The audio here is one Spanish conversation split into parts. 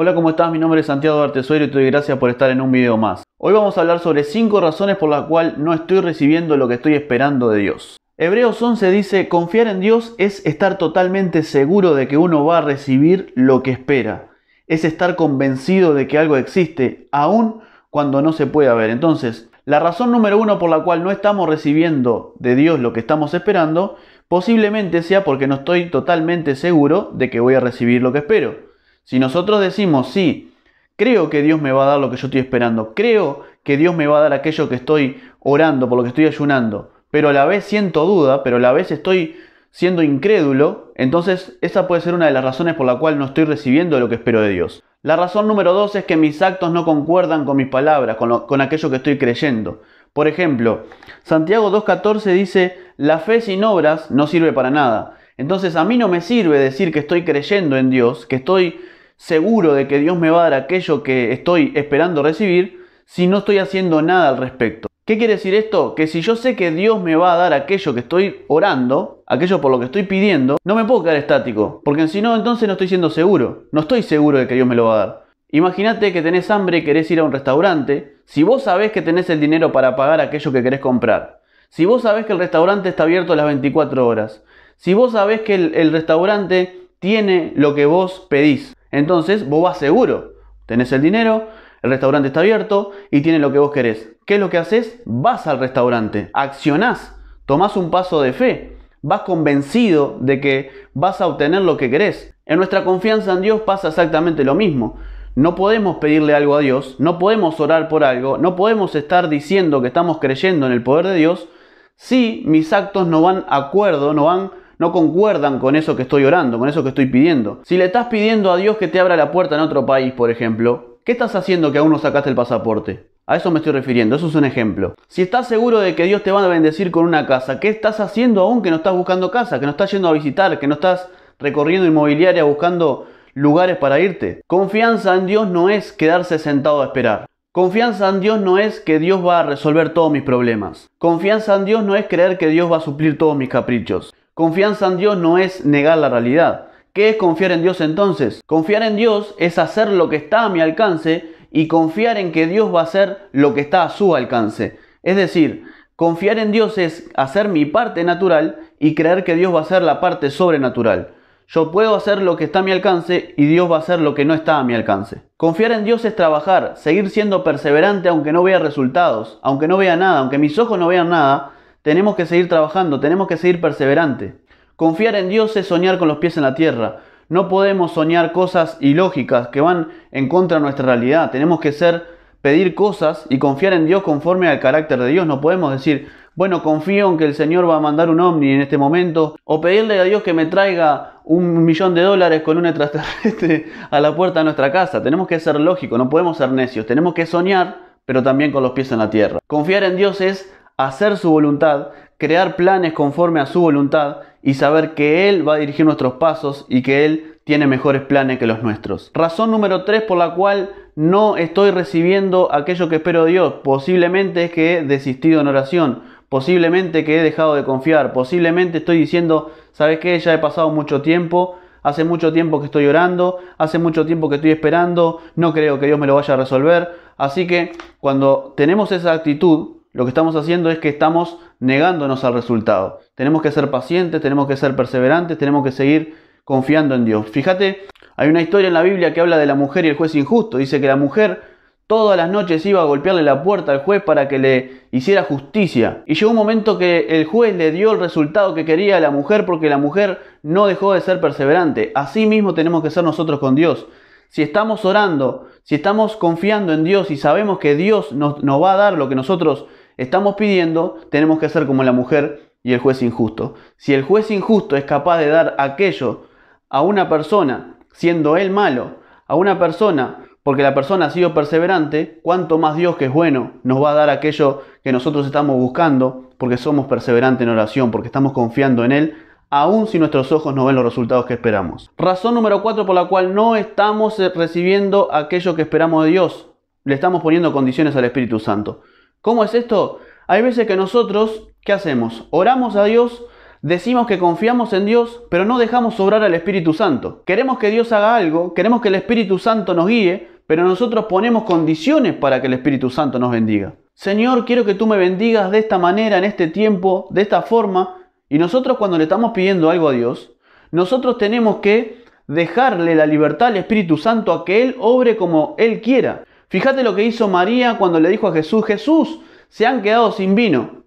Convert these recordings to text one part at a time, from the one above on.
Hola, ¿cómo estás? Mi nombre es Santiago Artesuero y te doy gracias por estar en un video más. Hoy vamos a hablar sobre 5 razones por las cuales no estoy recibiendo lo que estoy esperando de Dios. Hebreos 11 dice, confiar en Dios es estar totalmente seguro de que uno va a recibir lo que espera. Es estar convencido de que algo existe, aun cuando no se pueda ver. Entonces, la razón número uno por la cual no estamos recibiendo de Dios lo que estamos esperando, posiblemente sea porque no estoy totalmente seguro de que voy a recibir lo que espero. Si nosotros decimos, sí, creo que Dios me va a dar lo que yo estoy esperando, creo que Dios me va a dar aquello que estoy orando, por lo que estoy ayunando, pero a la vez siento duda, pero a la vez estoy siendo incrédulo, entonces esa puede ser una de las razones por la cual no estoy recibiendo lo que espero de Dios. La razón número dos es que mis actos no concuerdan con mis palabras, con, con aquello que estoy creyendo. Por ejemplo, Santiago 2.14 dice, la fe sin obras no sirve para nada. Entonces a mí no me sirve decir que estoy creyendo en Dios, que estoy seguro de que Dios me va a dar aquello que estoy esperando recibir si no estoy haciendo nada al respecto. ¿Qué quiere decir esto? Que si yo sé que Dios me va a dar aquello que estoy orando, aquello por lo que estoy pidiendo, no me puedo quedar estático, porque si no, entonces no estoy siendo seguro. No estoy seguro de que Dios me lo va a dar. Imagínate que tenés hambre y querés ir a un restaurante. Si vos sabés que tenés el dinero para pagar aquello que querés comprar, si vos sabés que el restaurante está abierto las 24 horas, si vos sabés que el, el restaurante tiene lo que vos pedís, entonces vos vas seguro. Tenés el dinero, el restaurante está abierto y tiene lo que vos querés. ¿Qué es lo que haces? Vas al restaurante, accionás, tomás un paso de fe, vas convencido de que vas a obtener lo que querés. En nuestra confianza en Dios pasa exactamente lo mismo. No podemos pedirle algo a Dios, no podemos orar por algo, no podemos estar diciendo que estamos creyendo en el poder de Dios si mis actos no van acuerdo, no van no concuerdan con eso que estoy orando, con eso que estoy pidiendo. Si le estás pidiendo a Dios que te abra la puerta en otro país, por ejemplo, ¿qué estás haciendo que aún no sacaste el pasaporte? A eso me estoy refiriendo, eso es un ejemplo. Si estás seguro de que Dios te va a bendecir con una casa, ¿qué estás haciendo aún que no estás buscando casa, que no estás yendo a visitar, que no estás recorriendo inmobiliaria buscando lugares para irte? Confianza en Dios no es quedarse sentado a esperar. Confianza en Dios no es que Dios va a resolver todos mis problemas. Confianza en Dios no es creer que Dios va a suplir todos mis caprichos. Confianza en Dios no es negar la realidad. ¿Qué es confiar en Dios entonces? Confiar en Dios es hacer lo que está a mi alcance y confiar en que Dios va a hacer lo que está a su alcance. Es decir, confiar en Dios es hacer mi parte natural y creer que Dios va a hacer la parte sobrenatural. Yo puedo hacer lo que está a mi alcance y Dios va a hacer lo que no está a mi alcance. Confiar en Dios es trabajar, seguir siendo perseverante aunque no vea resultados, aunque no vea nada, aunque mis ojos no vean nada, tenemos que seguir trabajando, tenemos que seguir perseverante. Confiar en Dios es soñar con los pies en la tierra. No podemos soñar cosas ilógicas que van en contra de nuestra realidad. Tenemos que ser, pedir cosas y confiar en Dios conforme al carácter de Dios. No podemos decir, bueno, confío en que el Señor va a mandar un ovni en este momento, o pedirle a Dios que me traiga un millón de dólares con un extraterrestre a la puerta de nuestra casa. Tenemos que ser lógicos, no podemos ser necios. Tenemos que soñar, pero también con los pies en la tierra. Confiar en Dios es hacer su voluntad, crear planes conforme a su voluntad y saber que Él va a dirigir nuestros pasos y que Él tiene mejores planes que los nuestros. Razón número 3 por la cual no estoy recibiendo aquello que espero de Dios. Posiblemente es que he desistido en oración. Posiblemente que he dejado de confiar. Posiblemente estoy diciendo, ¿sabes qué? Ya he pasado mucho tiempo. Hace mucho tiempo que estoy orando. Hace mucho tiempo que estoy esperando. No creo que Dios me lo vaya a resolver. Así que cuando tenemos esa actitud, lo que estamos haciendo es que estamos negándonos al resultado. Tenemos que ser pacientes, tenemos que ser perseverantes, tenemos que seguir confiando en Dios. Fíjate, hay una historia en la Biblia que habla de la mujer y el juez injusto. Dice que la mujer todas las noches iba a golpearle la puerta al juez para que le hiciera justicia. Y llegó un momento que el juez le dio el resultado que quería a la mujer porque la mujer no dejó de ser perseverante. Así mismo tenemos que ser nosotros con Dios. Si estamos orando, si estamos confiando en Dios y sabemos que Dios nos, nos va a dar lo que nosotros estamos pidiendo, tenemos que ser como la mujer y el juez injusto. Si el juez injusto es capaz de dar aquello a una persona, siendo él malo, a una persona, porque la persona ha sido perseverante, cuánto más Dios que es bueno nos va a dar aquello que nosotros estamos buscando, porque somos perseverantes en oración, porque estamos confiando en Él, aun si nuestros ojos no ven los resultados que esperamos. Razón número cuatro por la cual no estamos recibiendo aquello que esperamos de Dios. Le estamos poniendo condiciones al Espíritu Santo. ¿Cómo es esto? Hay veces que nosotros, ¿qué hacemos? Oramos a Dios, Decimos que confiamos en Dios, pero no dejamos obrar al Espíritu Santo. Queremos que Dios haga algo, queremos que el Espíritu Santo nos guíe, pero nosotros ponemos condiciones para que el Espíritu Santo nos bendiga. Señor, quiero que tú me bendigas de esta manera, en este tiempo, de esta forma. Y nosotros cuando le estamos pidiendo algo a Dios, nosotros tenemos que dejarle la libertad al Espíritu Santo a que Él obre como Él quiera. Fíjate lo que hizo María cuando le dijo a Jesús, Jesús, se han quedado sin vino.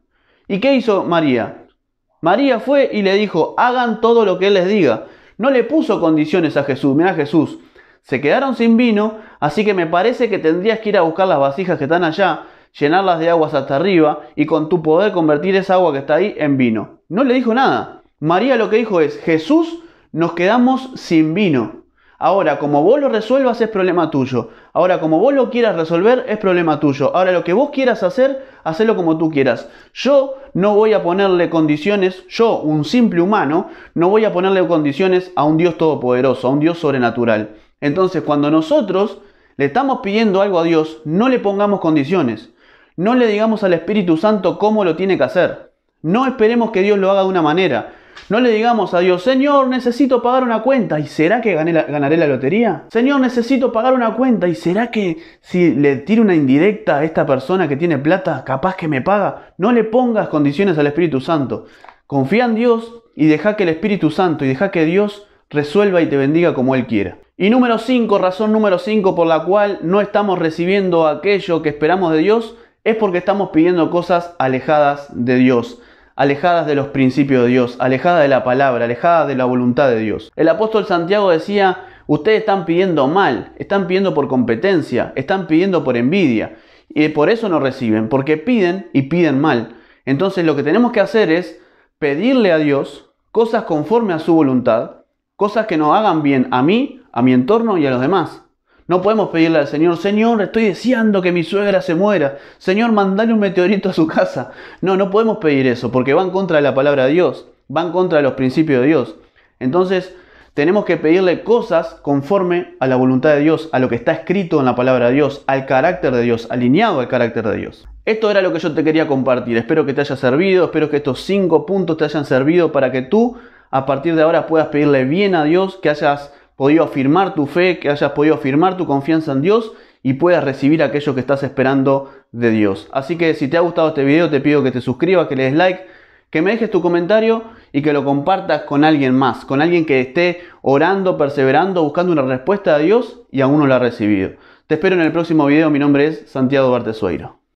¿Y qué hizo María? María fue y le dijo, hagan todo lo que Él les diga. No le puso condiciones a Jesús. Mira Jesús, se quedaron sin vino, así que me parece que tendrías que ir a buscar las vasijas que están allá, llenarlas de aguas hasta arriba y con tu poder convertir esa agua que está ahí en vino. No le dijo nada. María lo que dijo es, Jesús, nos quedamos sin vino. Ahora, como vos lo resuelvas es problema tuyo. Ahora, como vos lo quieras resolver es problema tuyo. Ahora, lo que vos quieras hacer, hacelo como tú quieras. Yo no voy a ponerle condiciones, yo, un simple humano, no voy a ponerle condiciones a un Dios todopoderoso, a un Dios sobrenatural. Entonces, cuando nosotros le estamos pidiendo algo a Dios, no le pongamos condiciones. No le digamos al Espíritu Santo cómo lo tiene que hacer. No esperemos que Dios lo haga de una manera. No le digamos a Dios, Señor, necesito pagar una cuenta. ¿Y será que ganaré la lotería? Señor, necesito pagar una cuenta. ¿Y será que si le tiro una indirecta a esta persona que tiene plata, capaz que me paga? No le pongas condiciones al Espíritu Santo. Confía en Dios y deja que el Espíritu Santo y deja que Dios resuelva y te bendiga como Él quiera. Y número 5, razón número 5 por la cual no estamos recibiendo aquello que esperamos de Dios, es porque estamos pidiendo cosas alejadas de Dios alejadas de los principios de Dios, alejadas de la palabra, alejadas de la voluntad de Dios. El apóstol Santiago decía, ustedes están pidiendo mal, están pidiendo por competencia, están pidiendo por envidia, y por eso no reciben, porque piden y piden mal. Entonces lo que tenemos que hacer es pedirle a Dios cosas conforme a su voluntad, cosas que nos hagan bien a mí, a mi entorno y a los demás. No podemos pedirle al Señor, Señor, estoy deseando que mi suegra se muera. Señor, mandale un meteorito a su casa. No, no podemos pedir eso porque va en contra de la palabra de Dios, va en contra de los principios de Dios. Entonces, tenemos que pedirle cosas conforme a la voluntad de Dios, a lo que está escrito en la palabra de Dios, al carácter de Dios, alineado al carácter de Dios. Esto era lo que yo te quería compartir. Espero que te haya servido, espero que estos cinco puntos te hayan servido para que tú a partir de ahora puedas pedirle bien a Dios, que hayas podido afirmar tu fe, que hayas podido afirmar tu confianza en Dios y puedas recibir aquello que estás esperando de Dios. Así que si te ha gustado este video te pido que te suscribas, que le des like, que me dejes tu comentario y que lo compartas con alguien más, con alguien que esté orando, perseverando, buscando una respuesta de Dios y aún no la ha recibido. Te espero en el próximo video, mi nombre es Santiago Bartesueiro.